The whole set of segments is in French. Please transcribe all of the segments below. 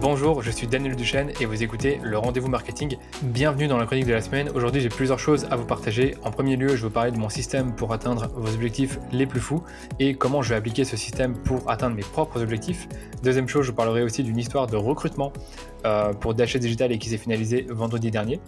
Bonjour, je suis Daniel Duchesne et vous écoutez le Rendez-vous Marketing. Bienvenue dans la chronique de la semaine. Aujourd'hui, j'ai plusieurs choses à vous partager. En premier lieu, je vais vous parler de mon système pour atteindre vos objectifs les plus fous et comment je vais appliquer ce système pour atteindre mes propres objectifs. Deuxième chose, je vous parlerai aussi d'une histoire de recrutement euh, pour Dashes Digital et qui s'est finalisé vendredi dernier.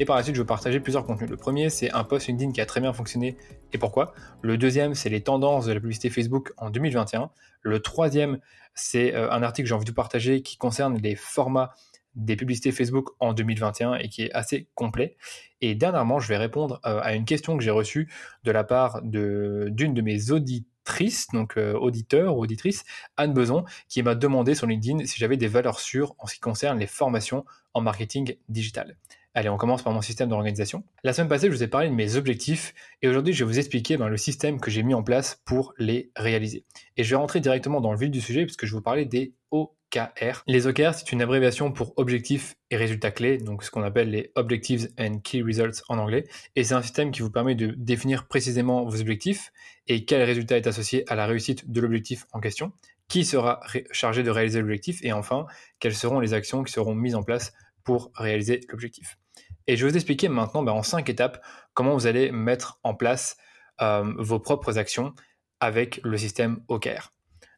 Et par la suite, je vais partager plusieurs contenus. Le premier, c'est un post LinkedIn qui a très bien fonctionné et pourquoi? Le deuxième, c'est les tendances de la publicité Facebook en 2021. Le troisième, c'est euh, un article que j'ai envie de partager qui concerne les formats des publicités Facebook en 2021 et qui est assez complet. Et dernièrement, je vais répondre euh, à une question que j'ai reçue de la part d'une de, mes auditrices, donc euh, auditeur ou auditrice, Anne Beson, qui m'a demandé sur LinkedIn si j'avais des valeurs sûres en ce qui concerne les formations en marketing digital. Allez, on commence par mon système d'organisation. La semaine passée, je vous ai parlé de mes objectifs et aujourd'hui, je vais vous expliquer ben, le système que j'ai mis en place pour les réaliser. Et je vais rentrer directement dans le vif du sujet puisque je vous parler des OKR. Les OKR, c'est une abréviation pour objectifs et résultats clés, donc ce qu'on appelle les Objectives and Key Results en anglais. Et c'est un système qui vous permet de définir précisément vos objectifs et quel résultat est associé à la réussite de l'objectif en question, qui sera chargé de réaliser l'objectif et enfin, quelles seront les actions qui seront mises en place pour réaliser l'objectif. Et je vais vous expliquer maintenant ben, en cinq étapes comment vous allez mettre en place euh, vos propres actions avec le système OKR.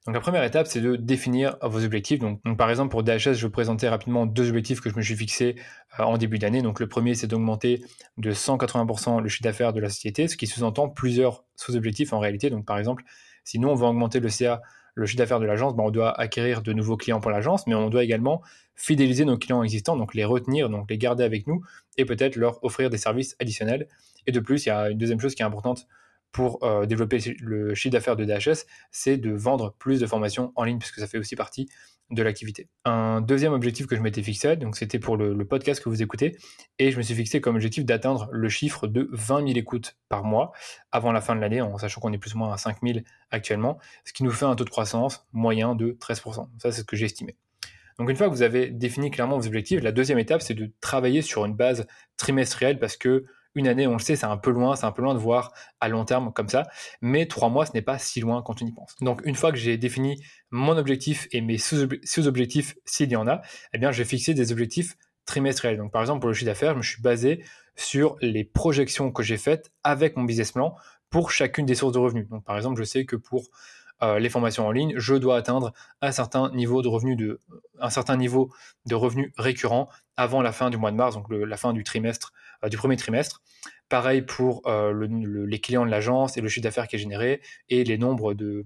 Donc la première étape, c'est de définir vos objectifs. Donc, par exemple, pour DHS, je vais vous présenter rapidement deux objectifs que je me suis fixés euh, en début d'année. Donc le premier, c'est d'augmenter de 180% le chiffre d'affaires de la société, ce qui sous-entend plusieurs sous-objectifs en réalité. Donc par exemple, si nous, on veut augmenter le CA le chiffre d'affaires de l'agence, ben, on doit acquérir de nouveaux clients pour l'agence, mais on doit également fidéliser nos clients existants, donc les retenir, donc les garder avec nous et peut-être leur offrir des services additionnels. Et de plus, il y a une deuxième chose qui est importante pour euh, développer le chiffre d'affaires de DHS, c'est de vendre plus de formations en ligne, puisque ça fait aussi partie de l'activité. Un deuxième objectif que je m'étais fixé, donc c'était pour le, podcast que vous écoutez, et je me suis fixé comme objectif d'atteindre le chiffre de 20 000 écoutes par mois avant la fin de l'année, en sachant qu'on est plus ou moins à 5 000 actuellement, ce qui nous fait un taux de croissance moyen de 13%. Ça, c'est ce que j'ai estimé. Donc une fois que vous avez défini clairement vos objectifs, la deuxième étape, c'est de travailler sur une base trimestrielle parce que une année, on le sait, c'est un peu loin, c'est un peu loin de voir à long terme comme ça, mais trois mois, ce n'est pas si loin quand on y pense. Donc une fois que j'ai défini mon objectif et mes sous-objectifs, s'il y en a, eh bien, je vais fixer des objectifs trimestriels. Donc par exemple, pour le chiffre d'affaires, je me suis basé sur les projections que j'ai faites avec mon business plan pour chacune des sources de revenus. Donc par exemple, je sais que pour euh, les formations en ligne, je dois atteindre un certain niveau de revenus de un certain niveau de revenus récurrents avant la fin du mois de mars, donc la fin du trimestre, du premier trimestre. Pareil pour euh, les clients de l'agence et le chiffre d'affaires qui est généré et les nombres de,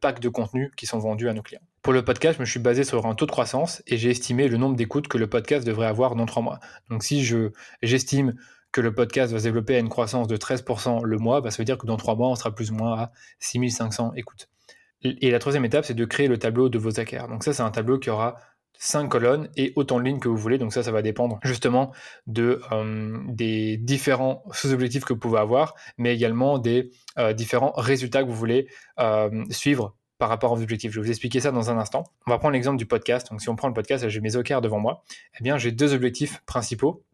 packs de contenu qui sont vendus à nos clients. Pour le podcast, je me suis basé sur un taux de croissance et j'ai estimé le nombre d'écoutes que le podcast devrait avoir dans trois mois. Donc si je j'estime que le podcast va se développer à une croissance de 13% le mois, bah, ça veut dire que dans trois mois, on sera plus ou moins à 6500 écoutes. Et la troisième étape, c'est de créer le tableau de vos AKR. Donc ça, c'est un tableau qui aura cinq colonnes et autant de lignes que vous voulez. Donc ça, ça va dépendre justement de, euh, des différents sous-objectifs que vous pouvez avoir, mais également des euh, différents résultats que vous voulez euh, suivre par rapport aux objectifs. Je vais vous expliquer ça dans un instant. On va prendre l'exemple du podcast. Donc si on prend le podcast, j'ai mes OKR devant moi. Eh bien, j'ai deux objectifs principaux.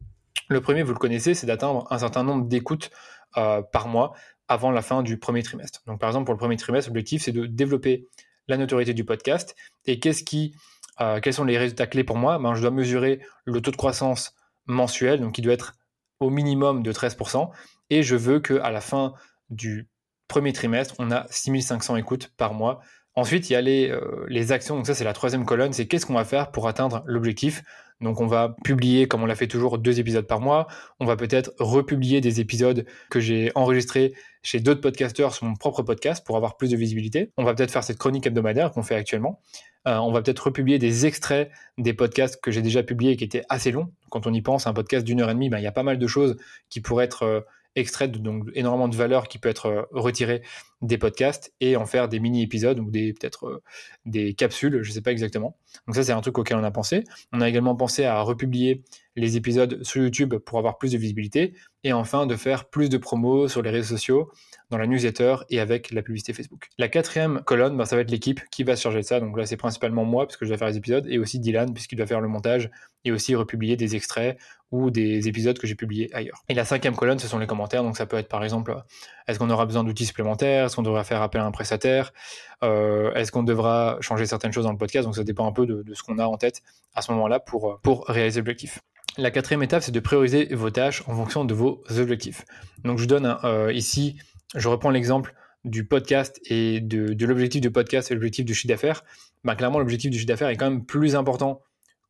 Le premier, vous le connaissez, c'est d'atteindre un certain nombre d'écoutes par mois avant la fin du premier trimestre. Donc par exemple pour le premier trimestre, l'objectif c'est de développer la notoriété du podcast. Et qu'est-ce qui, euh, quels sont les résultats clés pour moi? Ben, Je dois mesurer le taux de croissance mensuel, donc il doit être au minimum de 13%. Et je veux qu'à la fin du premier trimestre, on a 6500 écoutes par mois. Ensuite, il y a euh, les actions. Donc ça, c'est la troisième colonne. C'est qu'est-ce qu'on va faire pour atteindre l'objectif? Donc on va publier, comme on l'a fait toujours, deux épisodes par mois. On va peut-être republier des épisodes que j'ai enregistrés chez d'autres podcasteurs sur mon propre podcast pour avoir plus de visibilité. On va peut-être faire cette chronique hebdomadaire qu'on fait actuellement. Euh, on va peut-être republier des extraits des podcasts que j'ai déjà publiés et qui étaient assez longs. Quand on y pense, un podcast d'une heure et demie, ben, il y a pas mal de choses qui pourraient être euh, extraites, donc énormément de valeur qui peut être euh, retirée des podcasts et en faire des mini-épisodes ou des peut-être des capsules, je ne sais pas exactement. Donc ça, c'est un truc auquel on a pensé. On a également pensé à republier les épisodes sur YouTube pour avoir plus de visibilité, et enfin de faire plus de promos sur les réseaux sociaux, dans la newsletter et avec la publicité Facebook. La quatrième colonne, bah, ça va être l'équipe qui va se charger de ça. Donc là, c'est principalement moi, parce que je dois faire les épisodes, et aussi Dylan, puisqu'il doit faire le montage, et aussi republier des extraits ou des épisodes que j'ai publiés ailleurs. Et la cinquième colonne, ce sont les commentaires. Donc ça peut être par exemple, est-ce qu'on aura besoin d'outils supplémentaires? Est-ce qu'on devrait faire appel à un prestataire euh, Est-ce qu'on devra changer certaines choses dans le podcast? Donc ça dépend un peu de, ce qu'on a en tête à ce moment-là pour, pour réaliser l'objectif. La quatrième étape, c'est de prioriser vos tâches en fonction de vos objectifs. Donc je donne euh, ici, je reprends l'exemple du podcast et de, l'objectif du podcast et l'objectif du chiffre d'affaires. Bah, clairement, l'objectif du chiffre d'affaires est quand même plus important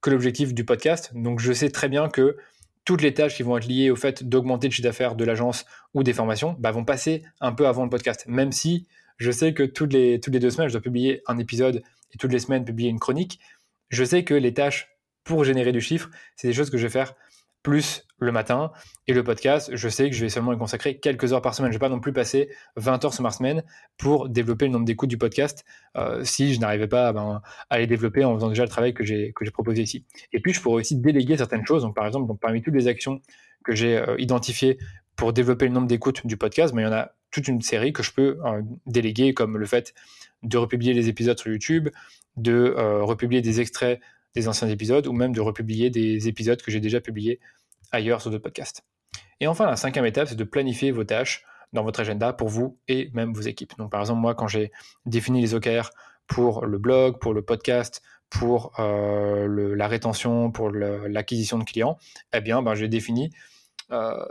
que l'objectif du podcast. Donc je sais très bien que toutes les tâches qui vont être liées au fait d'augmenter le chiffre d'affaires de l'agence ou des formations bah, vont passer un peu avant le podcast. Même si je sais que toutes les, toutes les deux semaines, je dois publier un épisode et toutes les semaines publier une chronique, je sais que les tâches pour générer du chiffre, c'est des choses que je vais faire plus le matin. Et le podcast, je sais que je vais seulement y consacrer quelques heures par semaine. Je ne vais pas non plus passer 20 heures sur ma semaine pour développer le nombre d'écoutes du podcast euh, si je n'arrivais pas ben, à les développer en faisant déjà le travail que j'ai proposé ici. Et puis, je pourrais aussi déléguer certaines choses. Donc, par exemple, parmi toutes les actions que j'ai euh, identifiées pour développer le nombre d'écoutes du podcast, mais ben, il y en a toute une série que je peux euh, déléguer, comme le fait de republier les épisodes sur YouTube, de republier des extraits des anciens épisodes ou même de republier des épisodes que j'ai déjà publiés ailleurs sur d'autres podcasts. Et enfin, la cinquième étape, c'est de planifier vos tâches dans votre agenda pour vous et même vos équipes. Donc, par exemple, moi, quand j'ai défini les OKR pour le blog, pour le podcast, pour euh, la rétention, pour l'acquisition de clients, eh bien, ben, j'ai défini euh,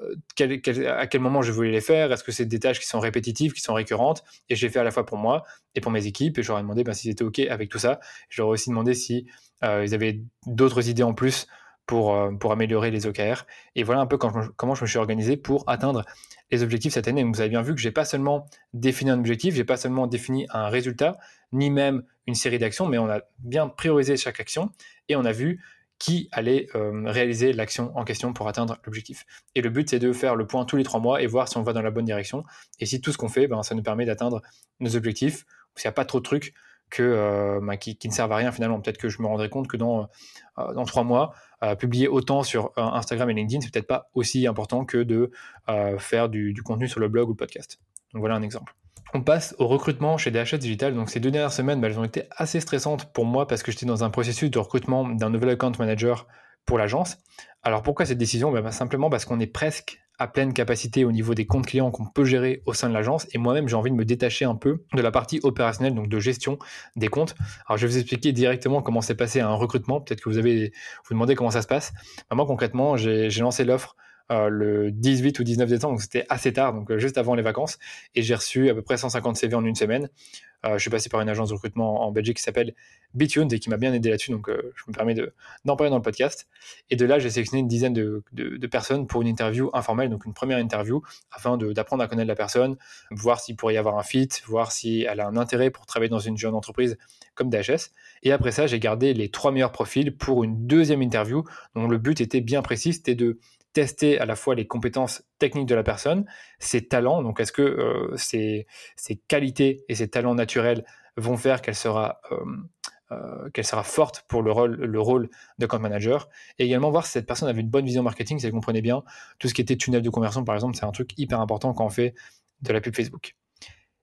à quel moment je voulais les faire, est-ce que c'est des tâches qui sont répétitives, qui sont récurrentes, et je l'ai fait à la fois pour moi et pour mes équipes, et j'aurais demandé ben, s'ils étaient OK avec tout ça. J'aurais aussi demandé si euh, ils avaient d'autres idées en plus pour, euh, pour améliorer les OKR. Et voilà un peu comment je me suis organisé pour atteindre les objectifs cette année. vous avez bien vu que j'ai pas seulement défini un objectif, j'ai pas seulement défini un résultat, ni même une série d'actions, mais on a bien priorisé chaque action et on a vu qui allait euh, réaliser l'action en question pour atteindre l'objectif. Et le but, c'est de faire le point tous les trois mois et voir si on va dans la bonne direction. Et si tout ce qu'on fait, ben, ça nous permet d'atteindre nos objectifs, s'il n'y a pas trop de trucs euh, ben, qui, ne servent à rien finalement. Peut-être que je me rendrai compte que dans, euh, trois mois, publier autant sur Instagram et LinkedIn, c'est peut-être pas aussi important que de faire du, du contenu sur le blog ou le podcast. Donc voilà un exemple. On passe au recrutement chez DHS Digital. Donc ces deux dernières semaines, bah, elles ont été assez stressantes pour moi parce que j'étais dans un processus de recrutement d'un nouvel account manager pour l'agence. Alors pourquoi cette décision? Bah, bah, Simplement parce qu'on est presque à pleine capacité au niveau des comptes clients qu'on peut gérer au sein de l'agence. Et moi-même, j'ai envie de me détacher un peu de la partie opérationnelle, donc de gestion des comptes. Alors, je vais vous expliquer directement comment s'est passé un recrutement. Peut-être que vous avez vous demandez comment ça se passe. moi, concrètement, j'ai lancé l'offre euh, le 18 ou 19 décembre, donc c'était assez tard, donc euh, juste avant les vacances, et j'ai reçu à peu près 150 CV en une semaine. Euh, je suis passé par une agence de recrutement en Belgique qui s'appelle Bituned et qui m'a bien aidé là-dessus, donc je me permets d'en parler dans le podcast. Et de là, j'ai sélectionné une dizaine de, personnes pour une interview informelle, donc une première interview, afin d'apprendre à connaître la personne, voir s'il pourrait y avoir un fit, voir si elle a un intérêt pour travailler dans une jeune entreprise comme DHS. Et après ça, j'ai gardé les trois meilleurs profils pour une deuxième interview, dont le but était bien précis, c'était de tester à la fois les compétences techniques de la personne, ses talents, donc est-ce que euh, ses, qualités et ses talents naturels vont faire qu'elle sera, euh, euh, qu'elle sera forte pour le rôle, le rôle de compte manager, et également voir si cette personne avait une bonne vision marketing, si elle comprenait bien tout ce qui était tunnel de conversion, par exemple, c'est un truc hyper important quand on fait de la pub Facebook.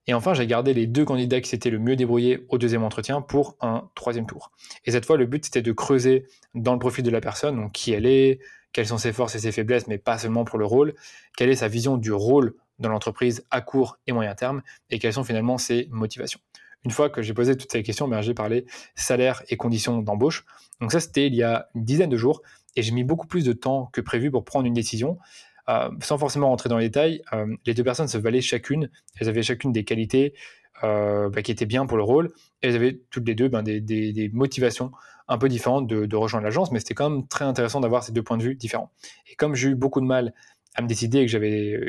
Et enfin, j'ai gardé les deux candidats qui s'étaient le mieux débrouillés au deuxième entretien pour un troisième tour. Et cette fois, le but, c'était de creuser dans le profil de la personne, donc qui elle est, quelles sont ses forces et ses faiblesses, mais pas seulement pour le rôle, quelle est sa vision du rôle dans l'entreprise à court et moyen terme, et quelles sont finalement ses motivations? Une fois que j'ai posé toutes ces questions, ben, j'ai parlé salaire et conditions d'embauche. Donc ça, c'était il y a une dizaine de jours, et j'ai mis beaucoup plus de temps que prévu pour prendre une décision. Euh, sans forcément rentrer dans les détails, euh, les deux personnes se valaient chacune, elles avaient chacune des qualités euh, bah, qui étaient bien pour le rôle, et elles avaient toutes les deux ben, des, motivations un peu différentes de, rejoindre l'agence, mais c'était quand même très intéressant d'avoir ces deux points de vue différents. Et comme j'ai eu beaucoup de mal à me décider et que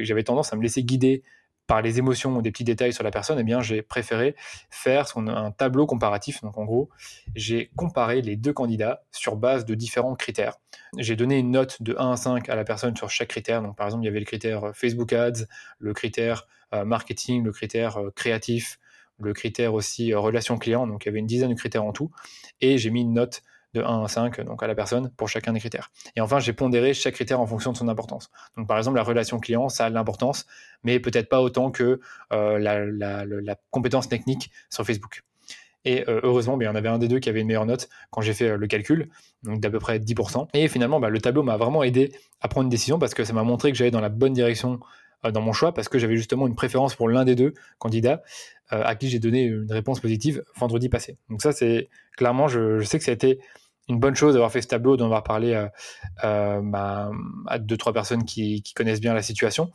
j'avais tendance à me laisser guider par les émotions ou des petits détails sur la personne, eh bien, j'ai préféré faire un tableau comparatif. Donc, en gros, j'ai comparé les deux candidats sur base de différents critères. J'ai donné une note de 1 à 5 à la personne sur chaque critère. Donc, par exemple, il y avait le critère Facebook Ads, le critère euh, marketing, le critère euh, créatif, le critère aussi euh, relation client. Donc, il y avait une dizaine de critères en tout. Et j'ai mis une note de 1 à 5 donc à la personne pour chacun des critères. Et enfin, j'ai pondéré chaque critère en fonction de son importance. Donc par exemple, la relation client, ça a l'importance, mais peut-être pas autant que euh, la, compétence technique sur Facebook. Et euh, heureusement, ben, il y en avait un des deux qui avait une meilleure note quand j'ai fait euh, le calcul, donc d'à peu près 10%. Et finalement, ben, le tableau m'a vraiment aidé à prendre une décision parce que ça m'a montré que j'allais dans la bonne direction dans mon choix parce que j'avais justement une préférence pour l'un des deux candidats à qui j'ai donné une réponse positive vendredi passé. Donc ça, c'est clairement, je, sais que ça a été une bonne chose d'avoir fait ce tableau, avoir parlé bah, à deux, trois personnes qui, connaissent bien la situation.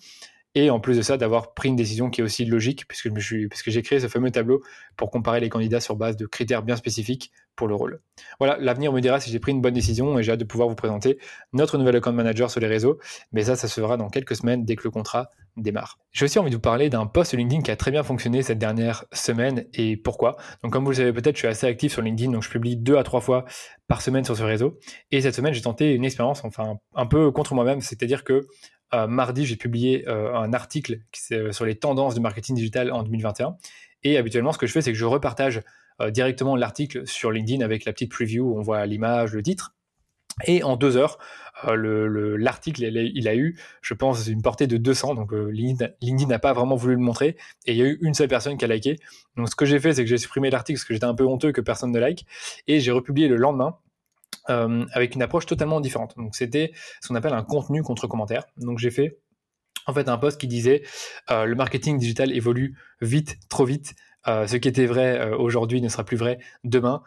Et en plus de ça, d'avoir pris une décision qui est aussi logique, puisque j'ai créé ce fameux tableau pour comparer les candidats sur base de critères bien spécifiques pour le rôle. Voilà, l'avenir me dira si j'ai pris une bonne décision et j'ai hâte de pouvoir vous présenter notre nouvel account manager sur les réseaux. Mais ça, ça se fera dans quelques semaines dès que le contrat démarre. J'ai aussi envie de vous parler d'un post LinkedIn qui a très bien fonctionné cette dernière semaine et pourquoi. Donc, comme vous le savez peut-être, je suis assez actif sur LinkedIn, donc je publie deux à trois fois par semaine sur ce réseau. Et cette semaine, j'ai tenté une expérience, enfin, un peu contre moi-même, c'est-à-dire que euh, mardi, j'ai publié euh, un article euh, sur les tendances du marketing digital en 2021. Et habituellement, ce que je fais, c'est que je repartage directement l'article sur LinkedIn avec la petite preview où on voit l'image, le titre. Et en deux heures, l'article, il, a eu, je pense, une portée de 200. Donc LinkedIn n'a pas vraiment voulu le montrer. Et il y a eu une seule personne qui a liké. Donc ce que j'ai fait, c'est que j'ai supprimé l'article parce que j'étais un peu honteux que personne ne like. Et j'ai republié le lendemain euh, avec une approche totalement différente. Donc c'était ce qu'on appelle un contenu contre commentaire. Donc j'ai fait en fait un post qui disait euh, le marketing digital évolue vite, trop vite. Euh, ce qui était vrai aujourd'hui ne sera plus vrai demain.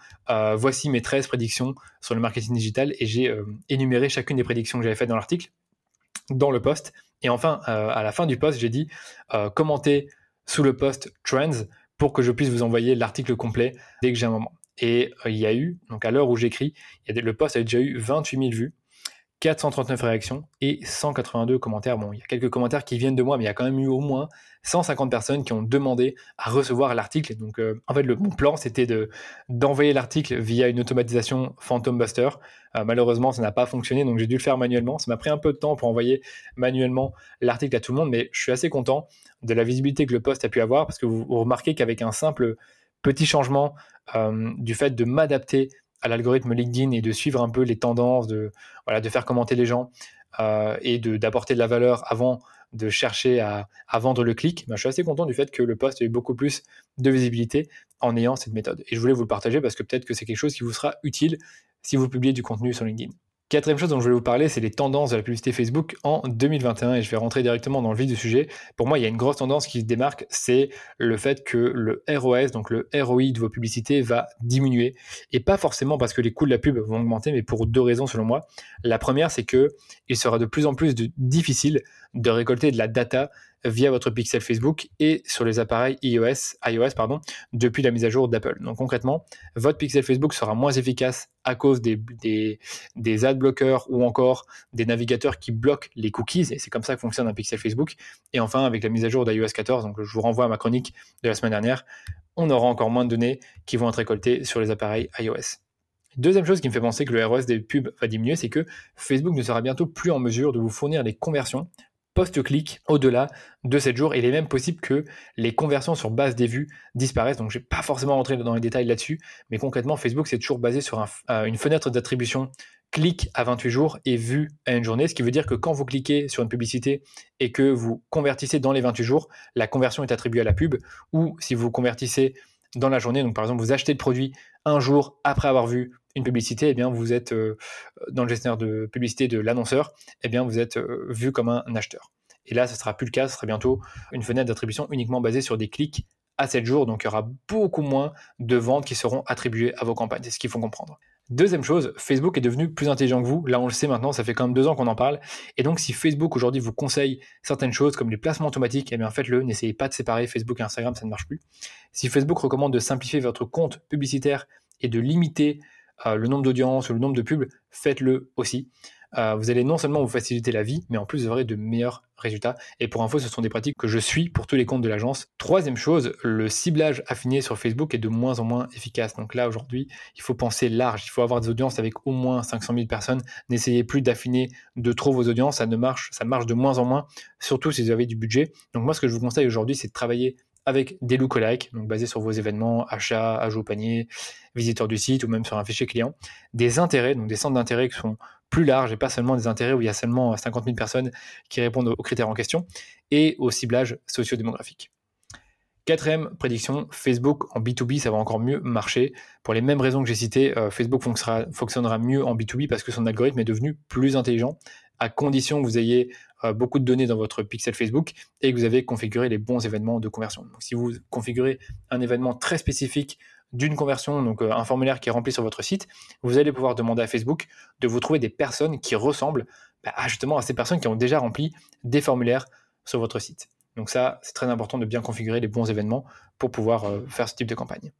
voici mes 13 prédictions sur le marketing digital et j'ai énuméré chacune des prédictions que j'avais faites dans l'article, dans le post. Et enfin, à la fin du post, j'ai dit commentez sous le post Trends pour que je puisse vous envoyer l'article complet dès que j'ai un moment. Et euh, il y a eu, donc à l'heure où j'écris, le post a déjà eu 28 000 vues, 439 réactions et 182 commentaires. Bon, il y a quelques commentaires qui viennent de moi, mais il y a quand même eu au moins 150 personnes qui ont demandé à recevoir l'article. Donc, euh, en fait, le, mon plan, c'était de, d'envoyer l'article via une automatisation Phantom Buster. Euh, malheureusement, ça n'a pas fonctionné, donc j'ai dû le faire manuellement. Ça m'a pris un peu de temps pour envoyer manuellement l'article à tout le monde, mais je suis assez content de la visibilité que le post a pu avoir parce que vous remarquez qu'avec un simple petit changement euh, du fait de m'adapter à l'algorithme LinkedIn et de suivre un peu les tendances, de, faire commenter les gens euh, et d'apporter de, la valeur avant de chercher à, vendre le clic, ben, je suis assez content du fait que le post ait beaucoup plus de visibilité en ayant cette méthode. Et je voulais vous le partager parce que peut-être que c'est quelque chose qui vous sera utile si vous publiez du contenu sur LinkedIn. Quatrième chose dont je voulais vous parler, c'est les tendances de la publicité Facebook en 2021 et je vais rentrer directement dans le vif du sujet. Pour moi, il y a une grosse tendance qui se démarque, c'est le fait que le ROS, donc le ROI de vos publicités, va diminuer et pas forcément parce que les coûts de la pub vont augmenter, mais pour deux raisons selon moi. La première, c'est que il sera de plus en plus difficile de récolter de la data via votre pixel Facebook et sur les appareils iOS, iOS depuis la mise à jour d'Apple. Donc concrètement, votre pixel Facebook sera moins efficace à cause des, ad blockers ou encore des navigateurs qui bloquent les cookies, et c'est comme ça que fonctionne un pixel Facebook. Et enfin, avec la mise à jour d'iOS 14, donc je vous renvoie à ma chronique de la semaine dernière, on aura encore moins de données qui vont être récoltées sur les appareils iOS. Deuxième chose qui me fait penser que le ROS des pubs va diminuer, c'est que Facebook ne sera bientôt plus en mesure de vous fournir les conversions post-clic au-delà de 7 jours. il est même possible que les conversions sur base des vues disparaissent. Donc, je ne vais pas forcément rentrer dans les détails là-dessus, mais concrètement, Facebook, c'est toujours basé sur euh, une fenêtre d'attribution clic à 28 jours et vue à une journée, ce qui veut dire que quand vous cliquez sur une publicité et que vous convertissez dans les 28 jours, la conversion est attribuée à la pub, ou si vous convertissez dans la journée, donc par exemple vous achetez le produit un jour après avoir vu une publicité, eh bien vous êtes euh, dans le gestionnaire de publicité de l'annonceur, eh bien vous êtes euh, vu comme un, acheteur. Et là, ce sera plus le cas, ce sera bientôt une fenêtre d'attribution uniquement basée sur des clics à 7 jours, donc il y aura beaucoup moins de ventes qui seront attribuées à vos campagnes, c'est ce qu'il faut comprendre. Deuxième chose, Facebook est devenu plus intelligent que vous. Là, on le sait maintenant, ça fait quand même deux ans qu'on en parle. Et donc, si Facebook aujourd'hui vous conseille certaines choses comme les placements automatiques, eh bien faites-le. N'essayez pas de séparer Facebook et Instagram, ça ne marche plus. Si Facebook recommande de simplifier votre compte publicitaire et de limiter euh, le nombre d'audiences ou le nombre de pubs, faites-le aussi. Euh, vous allez non seulement vous faciliter la vie, mais en plus vous aurez de meilleurs résultats. Et pour info, ce sont des pratiques que je suis pour tous les comptes de l'agence. Troisième chose, le ciblage affiné sur Facebook est de moins en moins efficace. Donc là, aujourd'hui, il faut penser large. Il faut avoir des audiences avec au moins 500 000 personnes. N'essayez plus d'affiner de trop vos audiences. Ça ne marche, ça marche de moins en moins, surtout si vous avez du budget. Donc moi, ce que je vous conseille aujourd'hui, c'est de travailler avec des lookalikes, donc basés sur vos événements, achats, ajout au panier, visiteurs du site ou même sur un fichier client, des intérêts, donc des centres d'intérêt qui sont plus larges et pas seulement des intérêts où il y a seulement 50 000 personnes qui répondent aux critères en question, et au ciblage socio-démographique. Quatrième prédiction, Facebook en B2B, ça va encore mieux marcher. Pour les mêmes raisons que j'ai citées, euh, Facebook fonctionnera, fonctionnera mieux en B2B parce que son algorithme est devenu plus intelligent, à condition que vous ayez beaucoup de données dans votre pixel Facebook et que vous avez configuré les bons événements de conversion. Donc, si vous configurez un événement très spécifique d'une conversion, donc euh, un formulaire qui est rempli sur votre site, vous allez pouvoir demander à Facebook de vous trouver des personnes qui ressemblent bah, justement à ces personnes qui ont déjà rempli des formulaires sur votre site. Donc ça, c'est très important de bien configurer les bons événements pour pouvoir euh, faire ce type de campagne.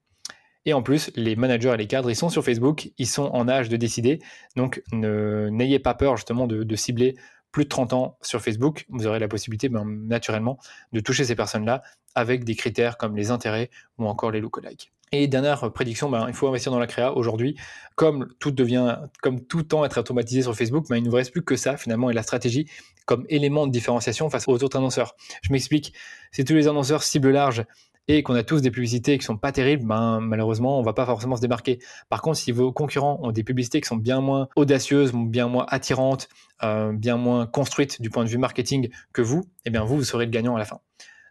Et en plus, les managers et les cadres, ils sont sur Facebook, ils sont en âge de décider. Donc n'ayez pas peur justement de, cibler plus de 30 ans sur Facebook. Vous aurez la possibilité ben, naturellement de toucher ces personnes-là avec des critères comme les intérêts ou encore les lookalikes. Et dernière prédiction, ben, il faut investir dans la créa. Aujourd'hui, comme tout devient, comme tout temps être automatisé sur Facebook, ben, il ne vous reste plus que ça finalement et la stratégie comme élément de différenciation face aux autres annonceurs. Je m'explique. Si tous les annonceurs ciblent large et qu'on a tous des publicités qui sont pas terribles, ben, malheureusement, on va pas forcément se démarquer. Par contre, si vos concurrents ont des publicités qui sont bien moins audacieuses, bien moins attirantes, euh, bien moins construites du point de vue marketing que vous, eh bien vous, vous serez le gagnant à la fin.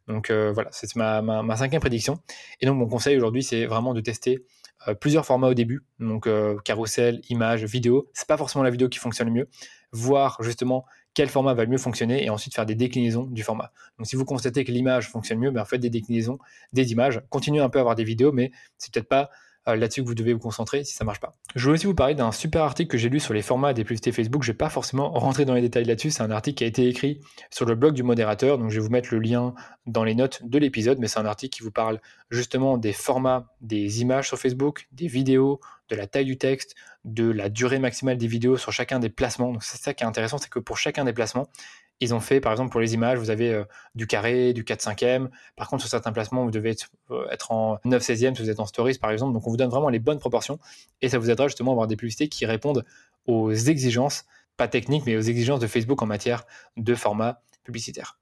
Donc euh, voilà, c'est ma, cinquième prédiction. Et donc mon conseil aujourd'hui, c'est vraiment de tester euh, plusieurs formats au début, donc euh, carrousel, image, vidéo. C'est pas forcément la vidéo qui fonctionne le mieux. Voir justement quel format va le mieux fonctionner et ensuite faire des déclinaisons du format. Donc si vous constatez que l'image fonctionne mieux, ben, faites des déclinaisons des images. Continuez un peu à avoir des vidéos, mais c'est peut-être pas là-dessus que vous devez vous concentrer si ça marche pas. Je voulais aussi vous parler d'un super article que j'ai lu sur les formats des publicités Facebook. Je vais pas forcément rentrer dans les détails là-dessus. C'est un article qui a été écrit sur le blog du modérateur. Donc je vais vous mettre le lien dans les notes de l'épisode. Mais c'est un article qui vous parle justement des formats des images sur Facebook, des vidéos, de la taille du texte, de la durée maximale des vidéos sur chacun des placements. Donc c'est ça qui est intéressant, c'est que pour chacun des placements, ils ont fait, par exemple, pour les images, vous avez euh, du carré, du 4 5 e Par contre, sur certains placements, vous devez être, euh, en 9 16 e si vous êtes en stories, par exemple. Donc, on vous donne vraiment les bonnes proportions et ça vous aidera justement à avoir des publicités qui répondent aux exigences, pas techniques, mais aux exigences de Facebook en matière de format publicitaire.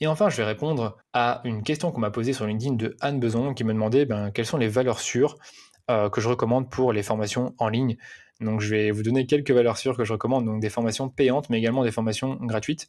Et enfin, je vais répondre à une question qu'on m'a posée sur LinkedIn de Anne Beson qui me demandait ben, quelles sont les valeurs sûres euh, que je recommande pour les formations en ligne. Donc je vais vous donner quelques valeurs sûres que je recommande, donc des formations payantes, mais également des formations gratuites.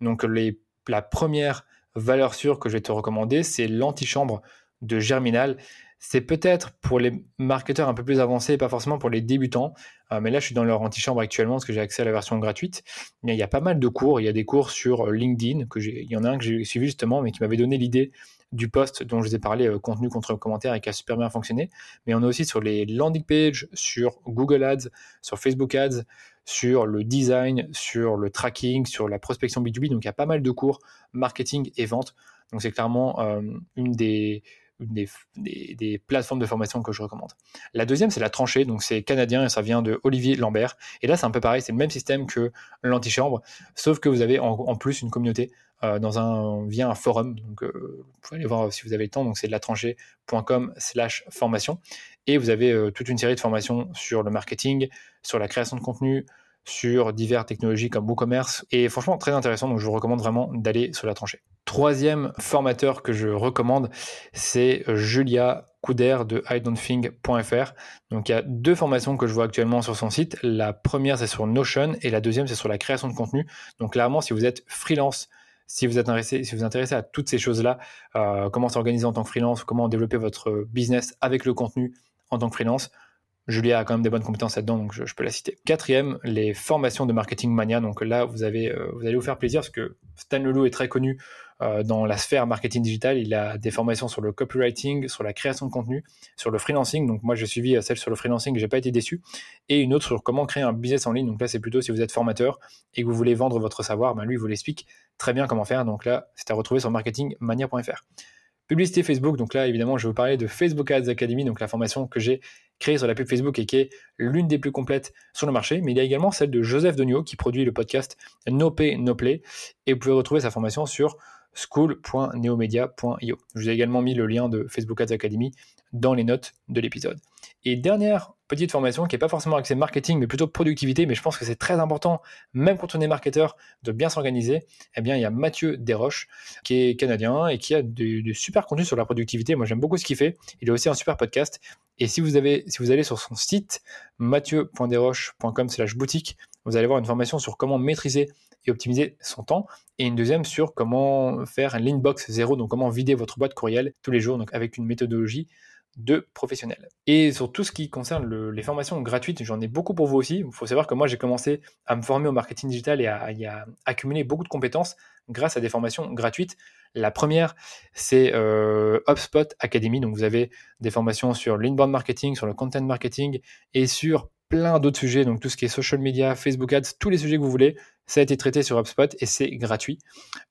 Donc les, la première valeur sûre que je vais te recommander, c'est l'antichambre de Germinal. C'est peut-être pour les marketeurs un peu plus avancés pas forcément pour les débutants. Euh, mais là, je suis dans leur antichambre actuellement parce que j'ai accès à la version gratuite. Mais il y a pas mal de cours. Il y a des cours sur LinkedIn. Que il y en a un que j'ai suivi justement, mais qui m'avait donné l'idée du post dont je vous ai parlé, euh, contenu contre commentaire, et qui a super bien fonctionné. Mais on a aussi sur les landing pages, sur Google Ads, sur Facebook Ads, sur le design, sur le tracking, sur la prospection B2B. Donc il y a pas mal de cours marketing et vente. Donc c'est clairement euh, une des des, plateformes de formation que je recommande. La deuxième, c'est la tranchée, donc c'est canadien et ça vient de Olivier Lambert. Et là, c'est un peu pareil, c'est le même système que l'antichambre, sauf que vous avez en, plus une communauté euh, dans un, via un forum. Euh, vous pouvez aller voir si vous avez le temps. Donc, c'est la tranchée.com/slash formation. Et vous avez euh, toute une série de formations sur le marketing, sur la création de contenu, sur diverses technologies comme WooCommerce. Et franchement, très intéressant. Donc, je vous recommande vraiment d'aller sur la tranchée. Troisième formateur que je recommande, c'est Julia Couder de idon'tthink.fr. Donc il y a deux formations que je vois actuellement sur son site. La première c'est sur Notion et la deuxième c'est sur la création de contenu. Donc clairement si vous êtes freelance, si vous êtes intéressé, si vous, intéressez à toutes ces choses-là, euh, comment s'organiser en tant que freelance, comment développer votre business avec le contenu en tant que freelance, Julia a quand même des bonnes compétences là-dedans, donc je, peux la citer. Quatrième, les formations de marketing mania. Donc là, vous, avez, euh, vous allez vous faire plaisir parce que Stan Leloup est très connu euh, dans la sphère marketing digital. Il a des formations sur le copywriting, sur la création de contenu, sur le freelancing. Donc moi, j'ai suivi celle sur le freelancing, j'ai pas été déçu. Et une autre sur comment créer un business en ligne. Donc là, c'est plutôt si vous êtes formateur et que vous voulez vendre votre savoir, ben lui, il vous l'explique très bien comment faire. Donc là, c'est à retrouver sur marketingmania.fr. Publicité Facebook, donc là évidemment je vais vous parler de Facebook Ads Academy, donc la formation que j'ai créée sur la pub Facebook et qui est l'une des plus complètes sur le marché, mais il y a également celle de Joseph Donio qui produit le podcast No Pay No Play et vous pouvez retrouver sa formation sur school.neomedia.io. Je vous ai également mis le lien de Facebook Ads Academy dans les notes de l'épisode. Et dernière petite formation qui n'est pas forcément axée marketing, mais plutôt productivité, mais je pense que c'est très important, même quand on est marketeur, de bien s'organiser. Eh bien, il y a Mathieu Desroches, qui est canadien et qui a du, super contenu sur la productivité. Moi, j'aime beaucoup ce qu'il fait. Il a aussi un super podcast. Et si vous, avez, si vous allez sur son site, mathieu.desroches.com slash boutique, vous allez voir une formation sur comment maîtriser et optimiser son temps, et une deuxième sur comment faire un l'inbox zéro, donc comment vider votre boîte courriel tous les jours, donc avec une méthodologie de professionnels. Et sur tout ce qui concerne les formations gratuites, j'en ai beaucoup pour vous aussi. Il faut savoir que moi, j'ai commencé à me former au marketing digital et à, à, accumuler beaucoup de compétences grâce à des formations gratuites. La première, c'est euh, HubSpot Academy. Donc, vous avez des formations sur l'inbound marketing, sur le content marketing et sur plein d'autres sujets. Donc, tout ce qui est social media, Facebook Ads, tous les sujets que vous voulez. Ça a été traité sur HubSpot et c'est gratuit.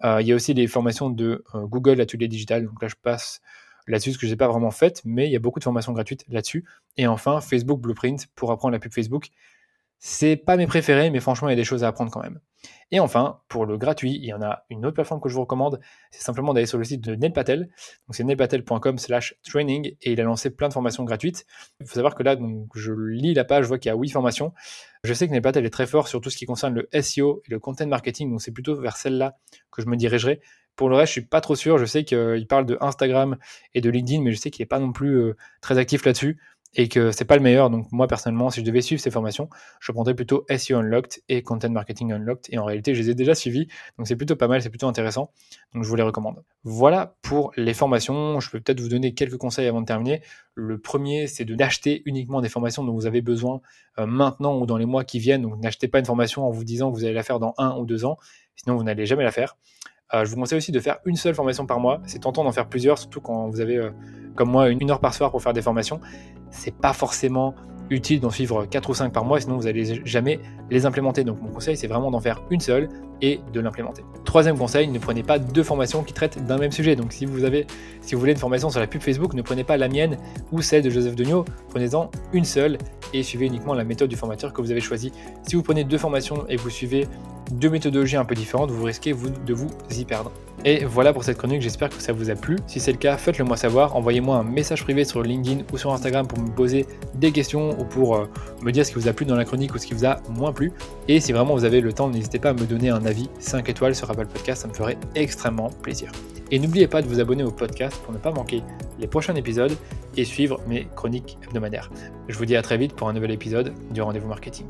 Euh, il y a aussi des formations de euh, Google Atelier Digital. Donc là, je passe là-dessus, que je n'ai pas vraiment fait, mais il y a beaucoup de formations gratuites là-dessus. Et enfin, Facebook Blueprint pour apprendre la pub Facebook. C'est pas mes préférés, mais franchement, il y a des choses à apprendre quand même. Et enfin, pour le gratuit, il y en a une autre plateforme que je vous recommande, c'est simplement d'aller sur le site de Neil Patel. Donc c'est neilpatel.com slash training et il a lancé plein de formations gratuites. Il faut savoir que là, donc, je lis la page, je vois qu'il y a 8 formations. Je sais que Neil Patel est très fort sur tout ce qui concerne le SEO et le content marketing, donc c'est plutôt vers celle-là que je me dirigerai. Pour le reste, je suis pas trop sûr. Je sais qu'il parle de Instagram et de LinkedIn, mais je sais qu'il n'est pas non plus euh, très actif là-dessus et que c'est pas le meilleur. Donc moi personnellement, si je devais suivre ces formations, je prendrais plutôt SEO Unlocked et Content Marketing Unlocked. Et en réalité, je les ai déjà suivis, donc c'est plutôt pas mal, c'est plutôt intéressant. Donc je vous les recommande. Voilà pour les formations. Je peux peut-être vous donner quelques conseils avant de terminer. Le premier, c'est de d'acheter uniquement des formations dont vous avez besoin euh, maintenant ou dans les mois qui viennent. Donc n'achetez pas une formation en vous disant que vous allez la faire dans un ou deux ans, sinon vous n'allez jamais la faire. Euh, je vous conseille aussi de faire une seule formation par mois. C'est tentant d'en faire plusieurs, surtout quand vous avez, euh, comme moi, une heure par soir pour faire des formations. C'est pas forcément utile d'en suivre 4 ou 5 par mois, sinon vous n'allez jamais les implémenter. Donc mon conseil, c'est vraiment d'en faire une seule et de l'implémenter. Troisième conseil, ne prenez pas deux formations qui traitent d'un même sujet. Donc si vous avez, si vous voulez une formation sur la pub Facebook, ne prenez pas la mienne ou celle de Joseph Degnaud, prenez-en une seule et suivez uniquement la méthode du formateur que vous avez choisi. Si vous prenez deux formations et vous suivez deux méthodologies un peu différentes, vous risquez de vous y perdre. Et voilà pour cette chronique, j'espère que ça vous a plu. Si c'est le cas, faites-le moi savoir. Envoyez-moi un message privé sur LinkedIn ou sur Instagram pour me poser des questions ou pour euh, me dire ce qui vous a plu dans la chronique ou ce qui vous a moins plu. Et si vraiment vous avez le temps, n'hésitez pas à me donner un avis 5 étoiles sur Apple Podcast, ça me ferait extrêmement plaisir. Et n'oubliez pas de vous abonner au podcast pour ne pas manquer les prochains épisodes et suivre mes chroniques hebdomadaires. Je vous dis à très vite pour un nouvel épisode du Rendez-vous Marketing.